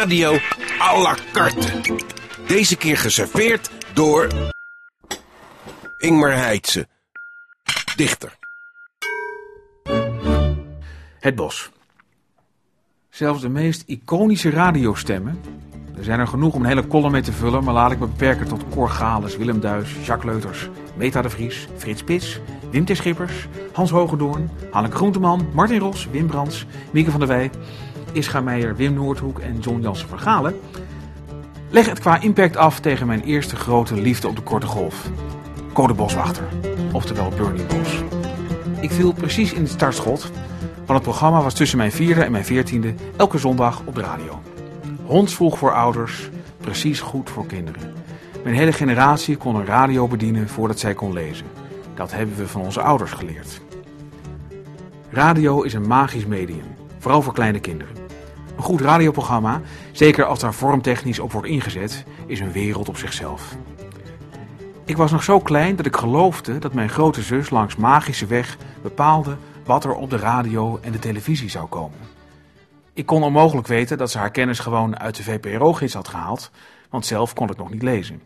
Radio à la carte. Deze keer geserveerd door... Ingmar Heitse. Dichter. Het Bos. Zelfs de meest iconische radiostemmen, er zijn er genoeg om een hele column mee te vullen, maar laat ik me beperken tot Cor Gales, Willem Duis, Jacques Leuters, Meta de Vries, Frits Spits, Wim T. Schippers, Hans Hogendoorn, Hanneke Groenteman, Martin Ros, Wim Brands, Mieke van der Wij, Ischa Meijer, Wim Noordhoek en John Jansen Vergalen. Leg het qua impact af tegen mijn eerste grote liefde op de korte golf. Code Boswachter, oftewel Bernie Bos. Ik viel precies in het startschot, want het programma was tussen mijn vierde en mijn veertiende elke zondag op de radio. Hondsvroeg voor ouders, precies goed voor kinderen. Mijn hele generatie kon een radio bedienen voordat zij kon lezen. Dat hebben we van onze ouders geleerd. Radio is een magisch medium, vooral voor kleine kinderen. Een goed radioprogramma, zeker als daar vormtechnisch op wordt ingezet, is een wereld op zichzelf. Ik was nog zo klein dat ik geloofde dat mijn grote zus langs magische weg bepaalde wat er op de radio en de televisie zou komen. Ik kon onmogelijk weten dat ze haar kennis gewoon uit de VPRO-gids had gehaald, want zelf kon ik nog niet lezen.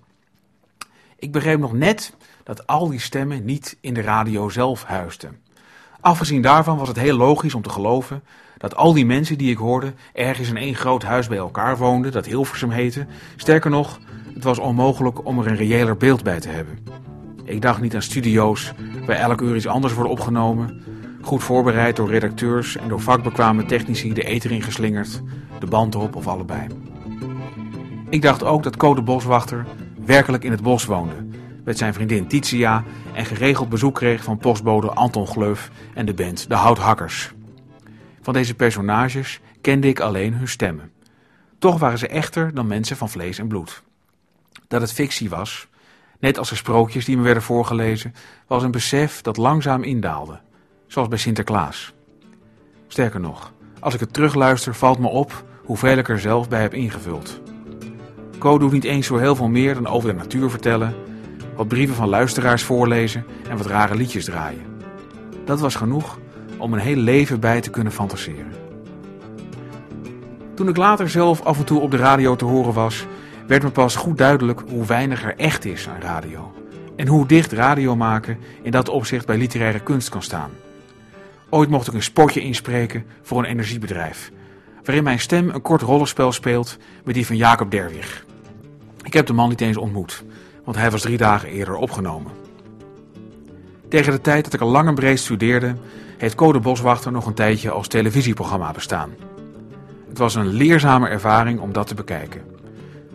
Ik begreep nog net dat al die stemmen niet in de radio zelf huisden. Afgezien daarvan was het heel logisch om te geloven dat al die mensen die ik hoorde ergens in één groot huis bij elkaar woonden, dat Hilversum heette. Sterker nog, het was onmogelijk om er een reëler beeld bij te hebben. Ik dacht niet aan studio's waar elk uur iets anders wordt opgenomen, goed voorbereid door redacteurs en door vakbekwame technici de eter ingeslingerd, de band op of allebei. Ik dacht ook dat Code Boswachter werkelijk in het bos woonde, met zijn vriendin Titia en geregeld bezoek kreeg van postbode Anton Gleuf en de band De Houthakkers. Van deze personages kende ik alleen hun stemmen. Toch waren ze echter dan mensen van vlees en bloed. Dat het fictie was, net als de sprookjes die me werden voorgelezen, was een besef dat langzaam indaalde, zoals bij Sinterklaas. Sterker nog, als ik het terugluister valt me op hoeveel ik er zelf bij heb ingevuld. Co doet niet eens zo heel veel meer dan over de natuur vertellen, wat brieven van luisteraars voorlezen en wat rare liedjes draaien. Dat was genoeg om een heel leven bij te kunnen fantaseren. Toen ik later zelf af en toe op de radio te horen was, werd me pas goed duidelijk hoe weinig er echt is aan radio. En hoe dicht radio maken in dat opzicht bij literaire kunst kan staan. Ooit mocht ik een spotje inspreken voor een energiebedrijf, waarin mijn stem een kort rollenspel speelt met die van Jacob Derwig. Ik heb de man niet eens ontmoet, want hij was drie dagen eerder opgenomen. Tegen de tijd dat ik al lang en breed studeerde, heeft Code Boswachter nog een tijdje als televisieprogramma bestaan. Het was een leerzame ervaring om dat te bekijken.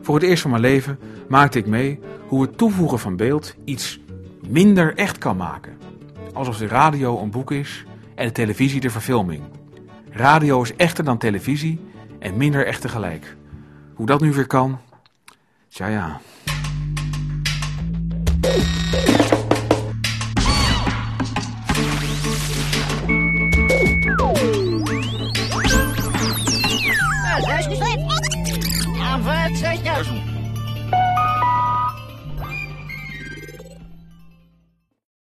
Voor het eerst van mijn leven maakte ik mee hoe het toevoegen van beeld iets minder echt kan maken. Alsof de radio een boek is en de televisie de verfilming. Radio is echter dan televisie en minder echt tegelijk. Hoe dat nu weer kan? Tja ja. Ja, wat zeg?